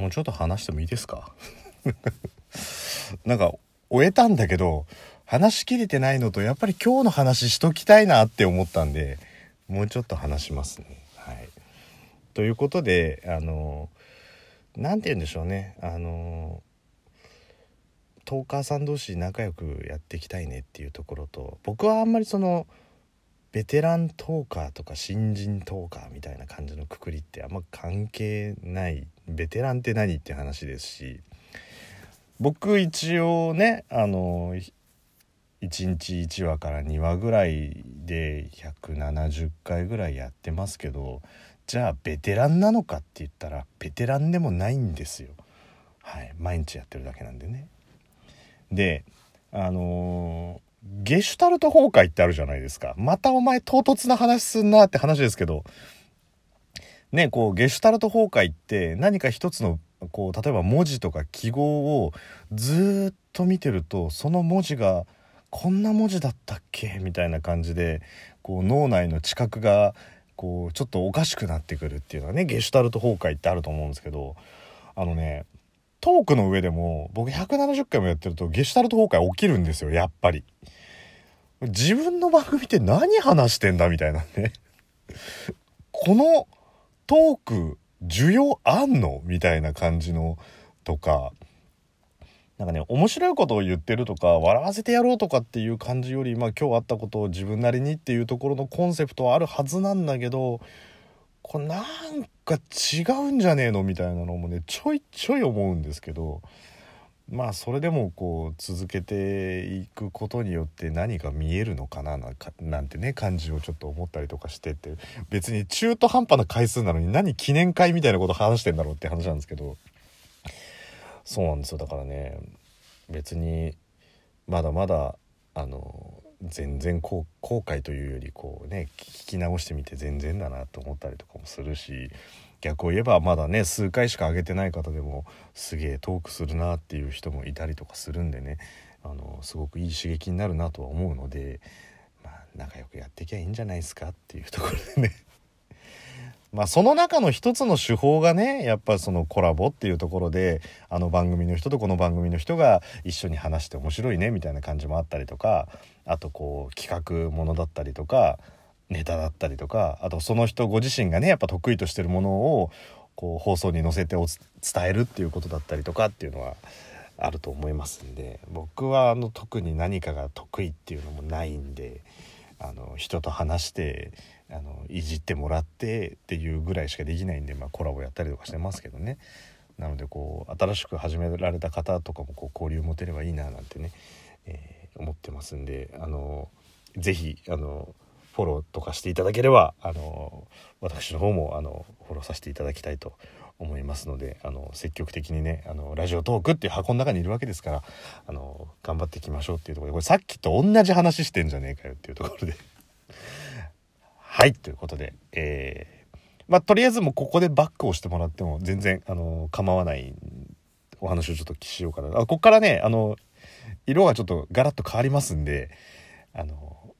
もうちょっと話してもいいですか？なんか終えたんだけど話しきれてないのとやっぱり今日の話しときたいなって思ったんでもうちょっと話しますね。はい、ということであの何て言うんでしょうね。あのトーカーさん同士仲良くやっていきたいねっていうところと僕はあんまりそのベテラントーカーとか新人トーカーみたいな感じのくくりってあんま関係ないベテランって何って話ですし僕一応ねあの1日1話から2話ぐらいで170回ぐらいやってますけどじゃあベテランなのかって言ったらベテランでもないんですよ。はい、毎日やってるだけなんでね。であのー、ゲシュタルト崩壊ってあるじゃないですか。またお前唐突な話すんなって話ですけど。ねこうゲシュタルト崩壊って何か一つのこう例えば文字とか記号をずっと見てるとその文字がこんな文字だったっけ？みたいな感じでこう脳内の知覚がこうちょっとおかしくなってくるっていうのはねゲシュタルト崩壊ってあると思うんですけど。あのねトークの上でも僕170回もやってるとゲシュタルト崩壊起きるんですよやっぱり。自分の番組って何話してんだみたいなね。このトーク需要あんの？みたいな感じのとか。なんかね面白いことを言ってるとか笑わせてやろうとかっていう感じよりまあ今日あったことを自分なりにっていうところのコンセプトはあるはずなんだけどこれなんか違うんじゃねえのみたいなのもねちょいちょい思うんですけどまあそれでもこう続けていくことによって何か見えるのかななんてね感じをちょっと思ったりとかしてって別に中途半端な回数なのに何記念会みたいなこと話してんだろうって話なんですけどそうなんですよ。だからね別にまだまだあの全然後悔というよりこうね聞き直してみて全然だなと思ったりとかもするし逆を言えばまだね数回しか上げてない方でもすげえトークするなっていう人もいたりとかするんでねあのすごくいい刺激になるなとは思うので、まあ、仲良くやっていきゃいいんじゃないですかっていうところでね。まあその中の一つの手法がねやっぱそのコラボっていうところであの番組の人とこの番組の人が一緒に話して面白いねみたいな感じもあったりとかあとこう企画ものだったりとかネタだったりとかあとその人ご自身がねやっぱ得意としてるものをこう放送に載せてお伝えるっていうことだったりとかっていうのはあると思いますんで僕はあの特に何かが得意っていうのもないんであの人と話してあのいじってもらってっていうぐらいしかできないんで、まあ、コラボやったりとかしてますけどね。なのでこう新しく始められた方とかもこう交流持てればいいななんてね、えー、思ってますんであの是非あのフォローとかしていただければあの私の方もあのフォローさせていただきたいと思いますのであの積極的にねあのラジオトークっていう箱の中にいるわけですからあの頑張っていきましょうっていうところでこれさっきと同じ話してんじゃねえかよっていうところで。はいということでえー、まあとりあえずもうここでバックをしてもらっても全然あの構わないお話をちょっとしようかな。あここからねあの色がちょっとガラッと変わりますんであの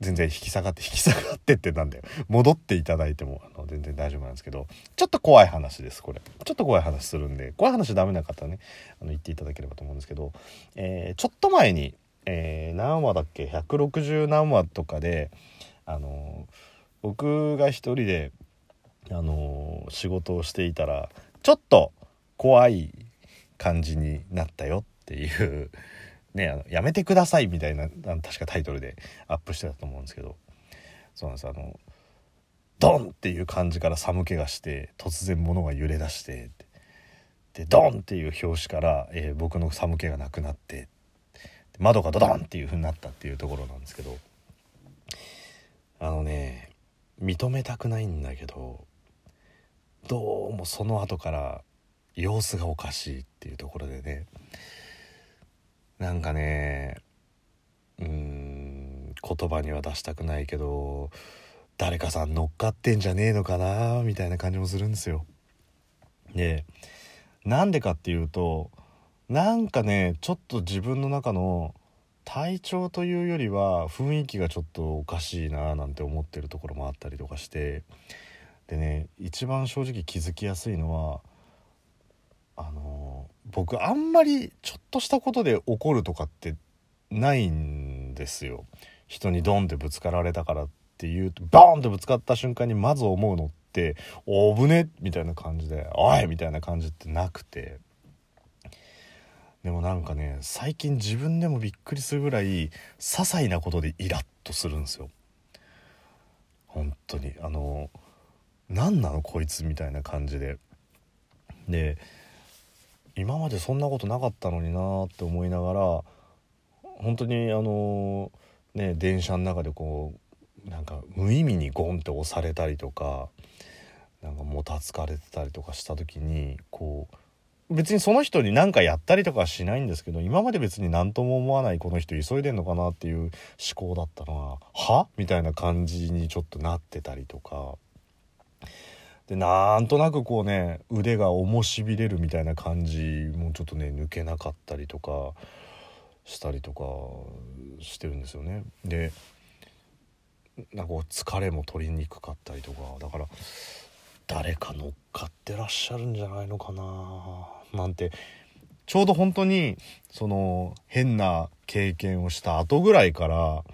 全然引き下がって引き下がってってなんだよ。戻っていただいてもあの全然大丈夫なんですけどちょっと怖い話ですこれ。ちょっと怖い話するんで怖い話ダメな方はねあの言っていただければと思うんですけど、えー、ちょっと前に、えー、何話だっけ？160何話とかであの僕が一人であの仕事をしていたらちょっと怖い感じになったよっていう ね、あのやめてくださいみたいな確かタイトルでアップしてたと思うんですけどそうなんですあのドンっていう感じから寒気がして突然物が揺れ出してでドンっていう拍子から、えー、僕の寒気がなくなって窓がドドンっていう風になったっていうところなんですけどあのね認めたくないんだけどどうもその後から様子がおかしいっていうところでねなんかねうん言葉には出したくないけど誰かさん乗っかってんじゃねえのかなみたいな感じもするんですよ。でなんでかっていうとなんかねちょっと自分の中の体調というよりは雰囲気がちょっとおかしいななんて思ってるところもあったりとかしてでね一番正直気づきやすいのはあの僕あんまりちょっとしたことで怒るとかってないんですよ人にドンってぶつかられたからっていうとボーンってぶつかった瞬間にまず思うのって「おぶね」みたいな感じで「おい!」みたいな感じってなくてでもなんかね最近自分でもびっくりするぐらい些細なことでイラッとするんですよ。本当に。あの何なの？こいつみたいな感じで。で今までそんなことなかったのになって思いながら本当にあのね電車の中でこうなんか無意味にゴンって押されたりとかなんかもたつかれてたりとかした時にこう別にその人に何かやったりとかはしないんですけど今まで別に何とも思わないこの人急いでんのかなっていう思考だったのは「は?」みたいな感じにちょっとなってたりとかでなんとなくこうね腕が重しびれるみたいな感じもちょっとね抜けなかったりとかしたりとかしてるんですよね。でなんかこう疲れも取りにくかったりとかだから誰か乗っかってらっしゃるんじゃないのかななんてちょうど本当にその変な経験をした後ぐらいから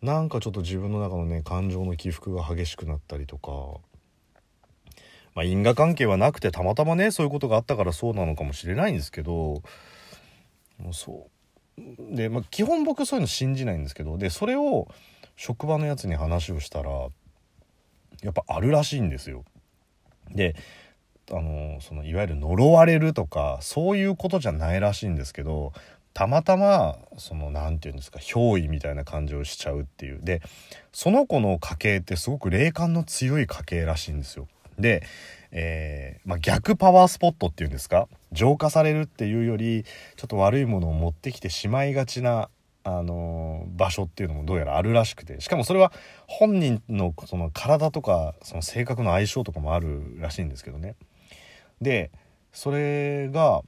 なんかちょっと自分の中のね感情の起伏が激しくなったりとかまあ因果関係はなくてたまたまねそういうことがあったからそうなのかもしれないんですけどもうそうで、まあ、基本僕そういうの信じないんですけどでそれを職場のやつに話をしたらやっぱあるらしいんですよ。であのそのいわゆる呪われるとかそういうことじゃないらしいんですけどたまたまその何て言うんですか憑依みたいな感じをしちゃうっていう。でその子の家系ってすごく霊感の強い家系らしいんですよ。で、えー、まあ、逆パワースポットっていうんですか浄化されるっていうよりちょっと悪いものを持ってきてしまいがちなあの場所っていうのもどうやらあるらしくて。しかもそれは本人のその体とかその性格の相性とかもあるらしいんですけどね。でそれが、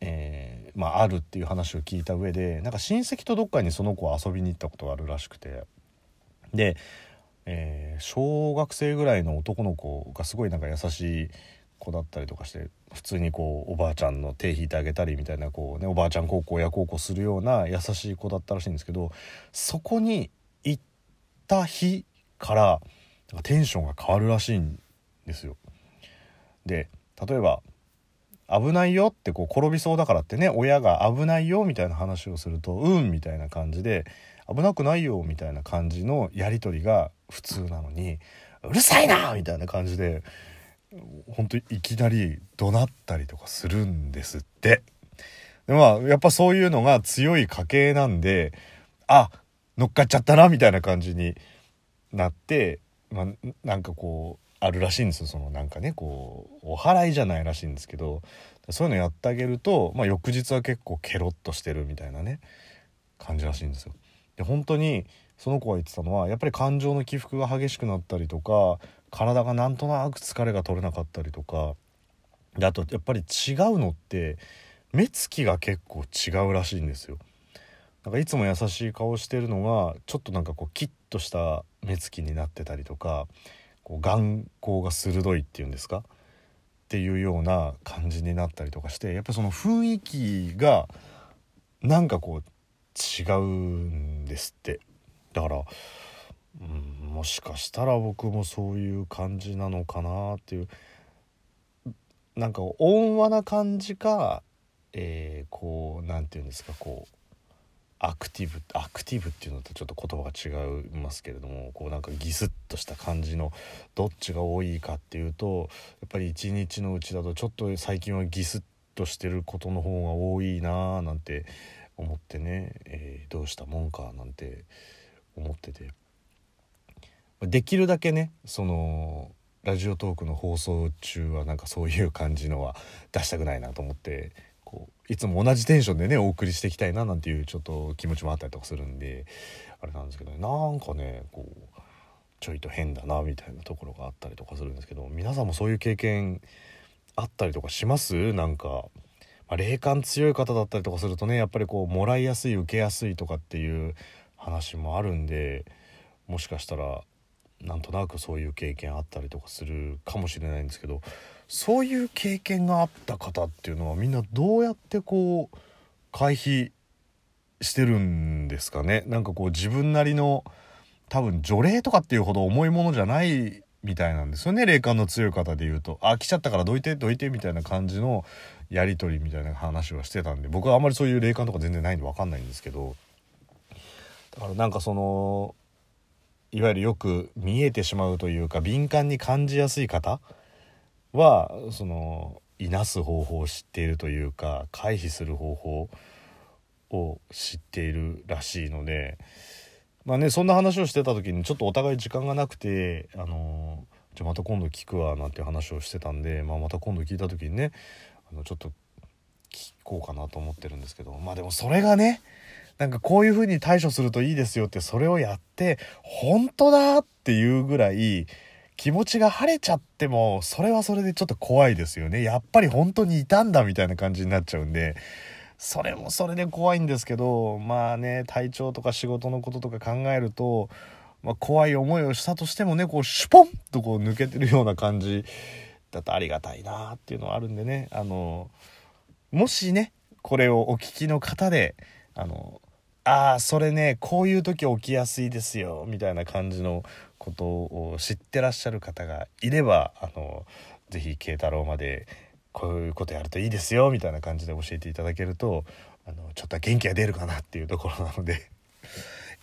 えー、まあ、あるっていう話を聞いた上でなんか親戚とどっかにその子を遊びに行ったことがあるらしくてで、えー、小学生ぐらいの男の子がすごいなんか優しい子だったりとかして普通にこうおばあちゃんの手引いてあげたりみたいなこうねおばあちゃん孝行親孝行するような優しい子だったらしいんですけどそこに行った日からテンションが変わるらしいんですよ。で例えば危ないよってこう転びそうだからってね親が危ないよみたいな話をするとうんみたいな感じで危なくないよみたいな感じのやり取りが普通なのにうるさいなみたいな感じで本当にいきなり怒鳴ったりとかするんですって。でまあやっぱそういうのが強い家系なんであ乗っかっちゃったなみたいな感じになって、まあ、なんかこうあるらしいんですよそのなんかねこうお祓いじゃないらしいんですけどそういうのやってあげると、まあ、翌日は結構ケロッとしてるみたいなね感じらしいんですよ。で本当にその子が言ってたのはやっぱり感情の起伏が激しくなったりとか体がなんとなく疲れが取れなかったりとかであとやっぱり違うのって目つきが結構違うらしいんですよ。なんかいつも優しい顔してるのがちょっとなんかこうキッとした目つきになってたりとかこう眼光が鋭いっていうんですか？っていうような感じになったりとかしてやっぱその雰囲気がなんかこう違うんですって。だからうんもしかしたら僕もそういう感じなのかなっていう。なんか温和な感じか、えー、こう何て言うんですかこうアクティブアクティブっていうのとちょっと言葉が違いますけれどもこうなんかギスッとした感じのどっちが多いかっていうとやっぱり一日のうちだとちょっと最近はギスッとしてることの方が多いなーなんて思ってね、えー、どうしたもんかなんて思ってて。できるだけねそのラジオトークの放送中はなんかそういう感じのは出したくないなと思ってこういつも同じテンションでねお送りしていきたいななんていうちょっと気持ちもあったりとかするんであれなんですけど、ね、なんかねこうちょいと変だなみたいなところがあったりとかするんですけど皆さんもそういう経験あったりとかします？なんか、まあ、霊感強い方だったりとかするとねやっぱりこうもらいやすい受けやすいとかっていう話もあるんでもしかしたらなんとなくそういう経験あったりとかするかもしれないんですけどそういう経験があった方っていうのはみんなどうやってこう回避してるんですかね？なんかこう自分なりの多分除霊とかっていうほど重いものじゃないみたいなんですよね？霊感の強い方で言うと「あ来ちゃったからどいてどいて」みたいな感じのやり取りみたいな話はしてたんで僕はあんまりそういう霊感とか全然ないんで分かんないんですけど。だからなんかそのいわゆるよく見えてしまうというか敏感に感じやすい方はそのいなす方法を知っているというか回避する方法を知っているらしいのでまあねそんな話をしてた時にちょっとお互い時間がなくてあのじゃあまた今度聞くわなんて話をしてたんで、まあ、また今度聞いた時にねあのちょっと聞こうかなと思ってるんですけどまあでもそれがねなんかこういう風に対処するといいですよってそれをやって本当だっていうぐらい気持ちが晴れちゃってもそれはそれでちょっと怖いですよね。やっぱり本当にいたんだみたいな感じになっちゃうんで。それもそれで怖いんですけどまあね体調とか仕事のこととか考えると、まあ、怖い思いをしたとしてもねこうシュポンとこう抜けてるような感じだとありがたいなっていうのはあるんでね。あのもしねこれをお聞きの方であのああそれねこういう時起きやすいですよみたいな感じのことを知ってらっしゃる方がいればあのぜひ慶太郎までこういうことやるといいですよみたいな感じで教えていただけるとあのちょっと元気が出るかなっていうところなので。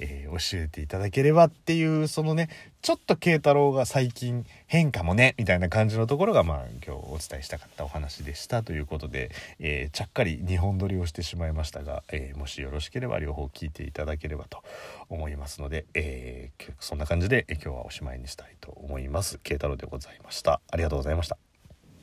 えー、教えていただければっていうそのねちょっと慶太郎が最近変化もねみたいな感じのところがまあ今日お伝えしたかったお話でしたということで、えー、ちゃっかり2本撮りをしてしまいましたが、えー、もしよろしければ両方聞いていただければと思いますので、えそんな感じで今日はおしまいにしたいと思います。慶太郎でございました。ありがとうございました。